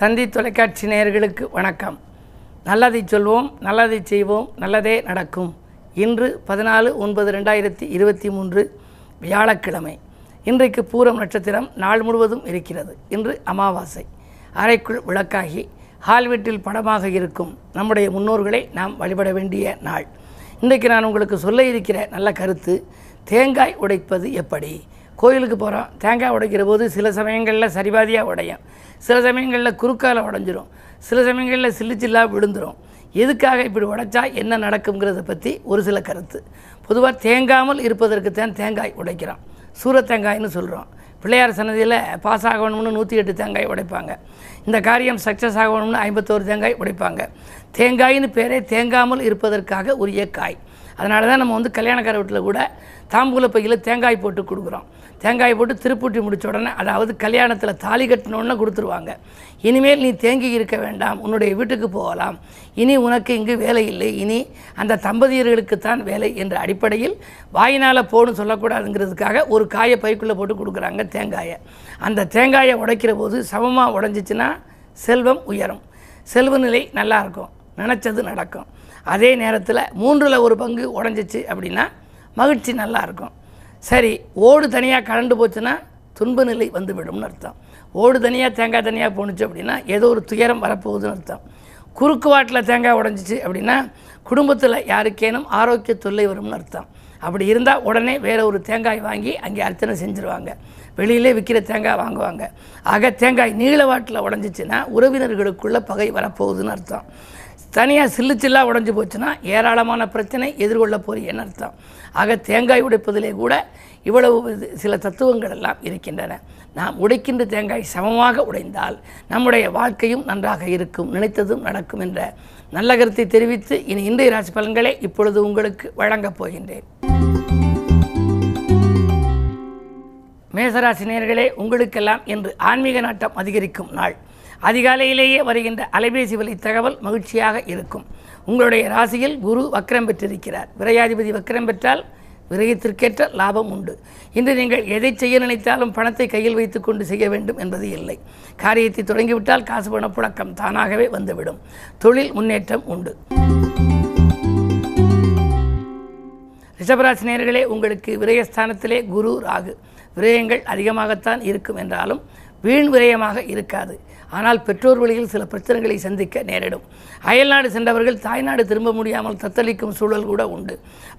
தந்தி தொலைக்காட்சி நேயர்களுக்கு வணக்கம். நல்லதை சொல்வோம் நல்லதை செய்வோம் நல்லதே நடக்கும். இன்று பதினாலு ஒன்பது ரெண்டாயிரத்தி இருபத்தி மூன்று வியாழக்கிழமை. இன்றைக்கு பூரம் நட்சத்திரம் நாள் முழுவதும் இருக்கிறது. இன்று அமாவாசை. அறைக்குள் விளக்காகி ஹால் வீட்டில் படமாக இருக்கும் நம்முடைய முன்னோர்களை நாம் வழிபட வேண்டிய நாள். இன்றைக்கு நான் உங்களுக்கு சொல்ல இருக்கிற நல்ல கருத்து தேங்காய் உடைப்பது எப்படி? கோயிலுக்கு போகிறோம் தேங்காய் உடைக்கிற போது சில சமயங்களில் சரிபாதியாக உடையும். சில சமயங்களில் குறுக்கால் உடஞ்சிரும். சில சமயங்களில் சில்லு சில்லாக எதுக்காக இப்படி உடைச்சா என்ன நடக்குங்கிறத பற்றி ஒரு சில கருத்து. பொதுவாக தேங்காமல் இருப்பதற்கு தான் தேங்காய் உடைக்கிறோம். சூர தேங்காய்னு சொல்கிறோம் பிள்ளையார் சன்னதியில் பாஸ் ஆகணும்னு நூற்றி எட்டு தேங்காய் உடைப்பாங்க. இந்த காரியம் சக்ஸஸ் ஆகணும்னு ஐம்பத்தோரு தேங்காய் உடைப்பாங்க. தேங்காயின்னு பேரே தேங்காமல் இருப்பதற்காக உரிய காய். அதனால தான் நம்ம வந்து கல்யாணக்கார வீட்டில் கூட தாம்பூல பையில் தேங்காய் போட்டு கொடுக்குறோம். தேங்காய் போட்டு திருப்பூட்டி முடித்த உடனே அதாவது கல்யாணத்தில் தாலி கட்டினோடனே கொடுத்துருவாங்க. இனிமேல் நீ தேங்கி இருக்க வேண்டாம் உன்னுடைய வீட்டுக்கு போகலாம். இனி உனக்கு இங்கு வேலை இல்லை. இனி அந்த தம்பதியர்களுக்குத்தான் வேலை என்ற அடிப்படையில் வாயினால் போன்னு சொல்லக்கூடாதுங்கிறதுக்காக ஒரு காயை பைக்குள்ளே போட்டு கொடுக்குறாங்க தேங்காயை. அந்த தேங்காயை உடைக்கிற போது சமமாக உடஞ்சிச்சின்னா செல்வம் உயரும். செல்வ நிலை நல்லாயிருக்கும் நினச்சது நடக்கும். அதே நேரத்தில் மூன்றில் ஒரு பங்கு உடஞ்சிச்சு அப்படின்னா மகிழ்ச்சி நல்லாயிருக்கும் சரி ஓடு தனியாக கலண்டு போச்சுன்னா துன்ப நிலை வந்துவிடும்னு அர்த்தம். ஓடு தனியாக தேங்காய் தனியாக போணுச்சு அப்படின்னா ஏதோ ஒரு துயரம் வரப்போகுதுன்னு அர்த்தம். குறுக்கு வாட்டில் தேங்காய் உடஞ்சிச்சு அப்படின்னா குடும்பத்தில் யாருக்கேனும் ஆரோக்கிய தொல்லை வரும்னு அர்த்தம். அப்படி இருந்தால் உடனே வேறு ஒரு தேங்காய் வாங்கி அங்கே அர்ச்சனை செஞ்சுருவாங்க. வெளியிலே விற்கிற தேங்காய் வாங்குவாங்க. ஆக தேங்காய் நீள வாட்டில் உடஞ்சிச்சுன்னா உறவினர்களுக்குள்ள பகை வரப்போகுதுன்னு அர்த்தம். தனியாக சில்லு சில்லாக உடஞ்சி போச்சுன்னா ஏராளமான பிரச்சனை எதிர்கொள்ள போறீங்கன்னு அர்த்தம். ஆக தேங்காய் உடைப்பதிலே கூட இவ்வளவு இது- சில தத்துவங்கள் எல்லாம் இருக்கின்றன. நாம் உடைக்கின்ற தேங்காய் சமமாக உடைந்தால் நம்முடைய வாழ்க்கையும் நன்றாக இருக்கும் நினைத்ததும் நடக்கும் என்ற நல்ல கருத்தை தெரிவித்து இனி இன்றைய ராசி பலன்களை இப்பொழுது உங்களுக்கு வழங்கப் போகின்றேன். மேசராசி நேயர்களே உங்களுக்கெல்லாம் இன்று ஆன்மீக நாட்டம் அதிகரிக்கும் நாள். அதிகாலையிலேயே வருகின்ற அலைபேசி வழி தகவல் மகிழ்ச்சியாக இருக்கும். உங்களுடைய ராசியில் குரு வக்ரம் பெற்றிருக்கிறார். விரையாதிபதி வக்ரம் பெற்றால் விரயத்திற்கேற்ற லாபம் உண்டு. இன்று நீங்கள் எதை செய்ய நினைத்தாலும் பணத்தை கையில் வைத்துக்கொண்டு செய்ய வேண்டும் என்பது இல்லை. காரியத்தை தொடங்கிவிட்டால் காசு பணப்புழக்கம் தானாகவே வந்துவிடும். தொழில் முன்னேற்றம் உண்டு. ரிஷபராசி நேர்களே உங்களுக்கு விரயஸ்தானத்திலே குரு ராகு. விரயங்கள் அதிகமாகத்தான் இருக்கும் என்றாலும் வீண் விரயமாக இருக்காது. ஆனால் பெற்றோர் வழியில் சில பிரச்சனைகளை சந்திக்க நேரிடும். அயல்நாடு சென்றவர்கள் தாய்நாடு திரும்ப முடியாமல் தத்தளிக்கும் சூழல் கூட உண்டு.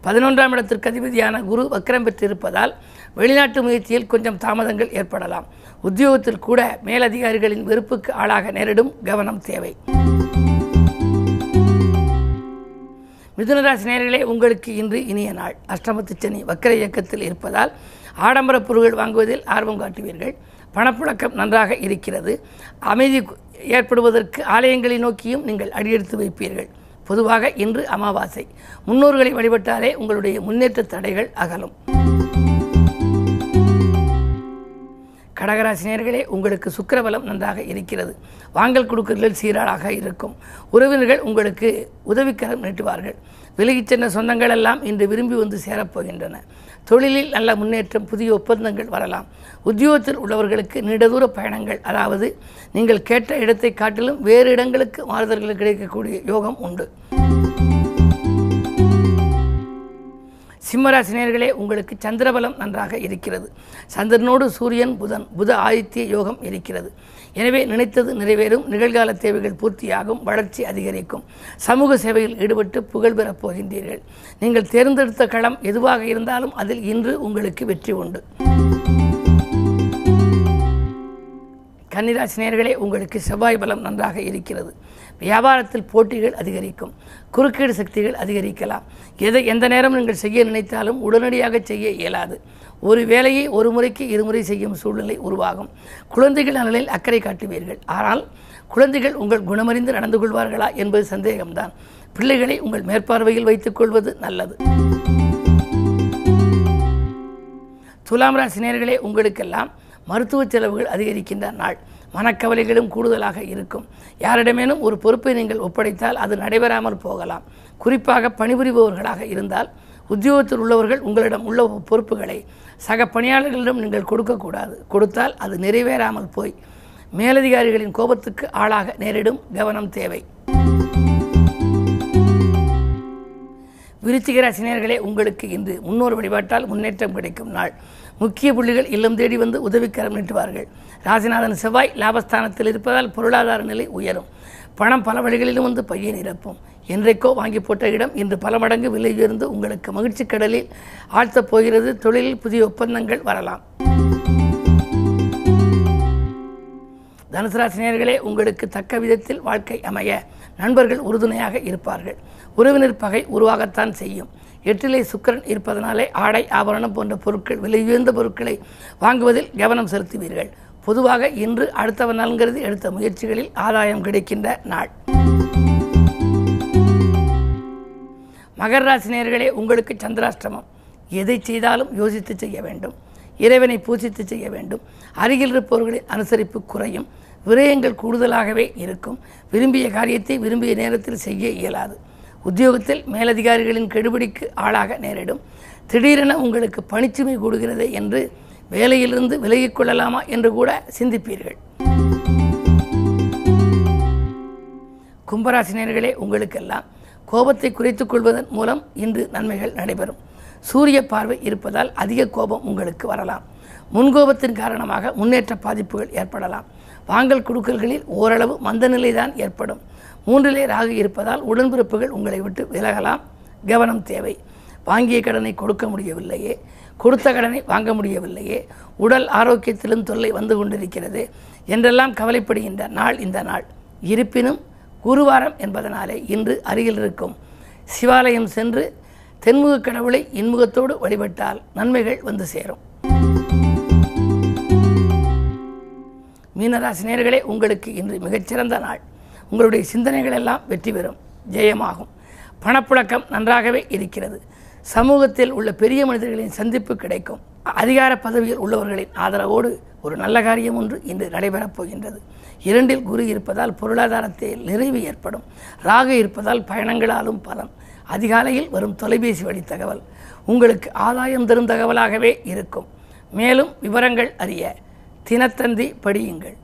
பதினொன்றாம் இடத்திற்கு அதிபதியான குரு வக்கரம் பெற்றிருப்பதால் வெளிநாட்டு முயற்சியில் கொஞ்சம் தாமதங்கள் ஏற்படலாம். உத்தியோகத்தில் கூட மேலதிகாரிகளின் வெறுப்புக்கு ஆளாக நேரிடும் கவனம் தேவை. மிதுனராசி நேர்களே உங்களுக்கு இன்று இனிய நாள். அஷ்டமத்து சனி வக்கர இயக்கத்தில் இருப்பதால் ஆடம்பர பொருட்கள் வாங்குவதில் ஆர்வம் காட்டுவீர்கள். பணப்புழக்கம் நன்றாக இருக்கிறது. அமைதி ஏற்படுவதற்கு ஆலயங்களை நோக்கியும் நீங்கள் அடியெடுத்து வைப்பீர்கள். பொதுவாக இன்று அமாவாசை. முன்னோர்களை வழிபட்டாலே உங்களுடைய முன்னேற்ற தடைகள் அகலும். கடகராசினியர்களே உங்களுக்கு சுக்கரபலம் நன்றாக இருக்கிறது. வாங்கல் கொடுக்கல்கள் சீராளாக இருக்கும். உறவினர்கள் உங்களுக்கு உதவிக்கரம் நீட்டுவார்கள். விலகிச் சென்ற சொந்தங்கள் எல்லாம் இன்று விரும்பி வந்து சேரப்போகின்றன தொழிலில் நல்ல முன்னேற்றம் புதிய ஒப்பந்தங்கள் வரலாம். உத்தியோகத்தில் உள்ளவர்களுக்கு நீண்டதூர பயணங்கள் அதாவது நீங்கள் கேட்ட இடத்தை காட்டிலும் வேறு இடங்களுக்கு மாறுதல்கள் கிடைக்கக்கூடிய யோகம் உண்டு. சிம்மராசினியர்களே உங்களுக்கு சந்திரபலம் நன்றாக இருக்கிறது. சந்திரனோடு சூரியன் புதன் புத ஆதித்ய யோகம் இருக்கிறது. எனவே நினைத்தது நிறைவேறும். நிகழ்கால தேவைகள் பூர்த்தியாகும். வளர்ச்சி அதிகரிக்கும். சமூக சேவையில் ஈடுபட்டு புகழ் பெறப் போகின்றீர்கள். நீங்கள் தேர்ந்தெடுத்த களம் எதுவாக இருந்தாலும் அதில் இன்று உங்களுக்கு வெற்றி உண்டு. கன்னிராசினியர்களே உங்களுக்கு செவ்வாய் பலம் நன்றாக இருக்கிறது. வியாபாரத்தில் போட்டிகள் அதிகரிக்கும். குறுக்கீடு சக்திகள் அதிகரிக்கலாம். எதை எந்த நேரம் நீங்கள் செய்ய நினைத்தாலும் உடனடியாக செய்ய இயலாது. ஒரு வேலையை ஒரு முறைக்கு இருமுறை செய்யும் சூழ்நிலை உருவாகும். குழந்தைகள் நலனில் அக்கறை காட்டுவீர்கள். ஆனால் குழந்தைகள் உங்கள் குணமறிந்து நடந்து கொள்வார்களா என்பது சந்தேகம்தான். பிள்ளைகளை உங்கள் மேற்பார்வையில் வைத்துக் கொள்வது நல்லது. துலாம் ராசினியர்களே உங்களுக்கெல்லாம் மருத்துவ செலவுகள் அதிகரிக்கின்ற நாள். மனக்கவலைகளும் கூடுதலாக இருக்கும். யாரிடமேனும் ஒரு பொறுப்பை நீங்கள் ஒப்படைத்தால் அது நடைபெறாமல் போகலாம். குறிப்பாக பணிபுரிபவர்களாக இருந்தால் உத்தியோகத்தில் உள்ளவர்கள் உங்களிடம் உள்ள பொறுப்புகளை சக பணியாளர்களிடம் நீங்கள் கொடுக்கக்கூடாது. கொடுத்தால் அது நிறைவேறாமல் போய் மேலதிகாரிகளின் கோபத்துக்கு ஆளாக நேரிடும் கவனம் தேவை. விருச்சிகராசினியர்களே உங்களுக்கு இன்று முன்னோர் வழிபாட்டால் முன்னேற்றம் கிடைக்கும் நாள். முக்கிய புள்ளிகள் இல்லம் தேடி வந்து உதவிக்கரம் நீட்டுவார்கள். ராசிநாதன் செவ்வாய் லாபஸ்தானத்தில் இருப்பதால் பொருளாதார நிலை உயரும். பணம் பல வழிகளிலும் வந்து பையை நிரப்பும். என்றைக்கோ வாங்கி போட்ட இடம் இன்று பல மடங்கு விலை உயர்ந்து உங்களுக்கு மகிழ்ச்சி கடலில் ஆழ்த்தப் போகிறது. தொழிலில் புதிய ஒப்பந்தங்கள் வரலாம். தனுசராசினியர்களே உங்களுக்கு தக்க விதத்தில் வாழ்க்கை அமைய நண்பர்கள் உறுதுணையாக இருப்பார்கள். உறவினர் பகை உருவாகத்தான் செய்யும். எட்டிலே சுக்கிரன் இருப்பதனாலே ஆடை ஆபரணம் போன்ற பொருட்கள் விலை உயர்ந்த பொருட்களை வாங்குவதில் கவனம் செலுத்துவீர்கள். பொதுவாக இன்று அடுத்தவர் நலங்கிறது எடுத்த முயற்சிகளில் ஆதாயம் கிடைக்கின்ற நாள். மகர ராசினியர்களே உங்களுக்கு சந்திராஷ்டமம். எதை செய்தாலும் யோசித்து செய்ய வேண்டும். இறைவனை பூஜித்து செய்ய வேண்டும். அருகில் இருப்பவர்களின் அனுசரிப்பு குறையும். விரயங்கள் கூடுதலாகவே இருக்கும். விரும்பிய காரியத்தை விரும்பிய நேரத்தில் செய்ய இயலாது. உத்தியோகத்தில் மேலதிகாரிகளின் கெடுபிடிக்கு ஆளாக நேரிடும். திடீரென உங்களுக்கு பணிச்சுமை கூடுகிறது என்று வேலையிலிருந்து விலகிக் கொள்ளலாமா என்று கூட சிந்திப்பீர்கள். கும்பராசினியர்களே உங்களுக்கெல்லாம் கோபத்தை குறைத்துக் கொள்வதன் மூலம் இன்று நன்மைகள் நடைபெறும். சூரிய பார்வை இருப்பதால் அதிக கோபம் உங்களுக்கு வரலாம். முன்கோபத்தின் காரணமாக முன்னேற்ற பாதிப்புகள் ஏற்படலாம். வாங்கல் குடுக்கல்களில் ஓரளவு மந்தநிலை தான் ஏற்படும். மூன்றிலே ராகு இருப்பதால் உடன்பிறப்புகள் உங்களை விட்டு விலகலாம். கவனம் தேவை. வாங்கிய கடனை கொடுக்க முடியவில்லையே. கொடுத்த கடனை வாங்க முடியவில்லையே. உடல் ஆரோக்கியத்திலும் தொல்லை வந்து கொண்டிருக்கிறது. என்றெல்லாம் கவலைப்படுகின்ற நாள் இந்த நாள். இருப்பினும் குருவாரம் என்பதனாலே இன்று அருகில் இருக்கும். சிவாலயம் சென்று தென்முக கடவுளை இன்முகத்தோடு வழிபட்டால் நன்மைகள் வந்து சேரும். மீனராசி நேர்களே உங்களுக்கு இன்று மிகச்சிறந்த நாள். உங்களுடைய சிந்தனைகள் எல்லாம் வெற்றி பெறும். ஜெயமாகும். பணப்புழக்கம் நன்றாகவே இருக்கிறது. சமூகத்தில் உள்ள பெரிய மனிதர்களின் சந்திப்பு கிடைக்கும். அதிகார பதவியில் உள்ளவர்களின் ஆதரவோடு ஒரு நல்ல காரியம் ஒன்று இன்று நடைபெறப் போகின்றது. இரண்டில் குரு இருப்பதால் பொருளாதாரத்தில் நிறைவு ஏற்படும். ராகு இருப்பதால் பயணங்களாலும் பலன். அதிகாலையில் வரும் தொலைபேசி வழி தகவல். உங்களுக்கு ஆதாயம் தரும் தகவலாகவே இருக்கும். மேலும் விவரங்கள் அறிய தினத்தந்தி படியுங்கள்.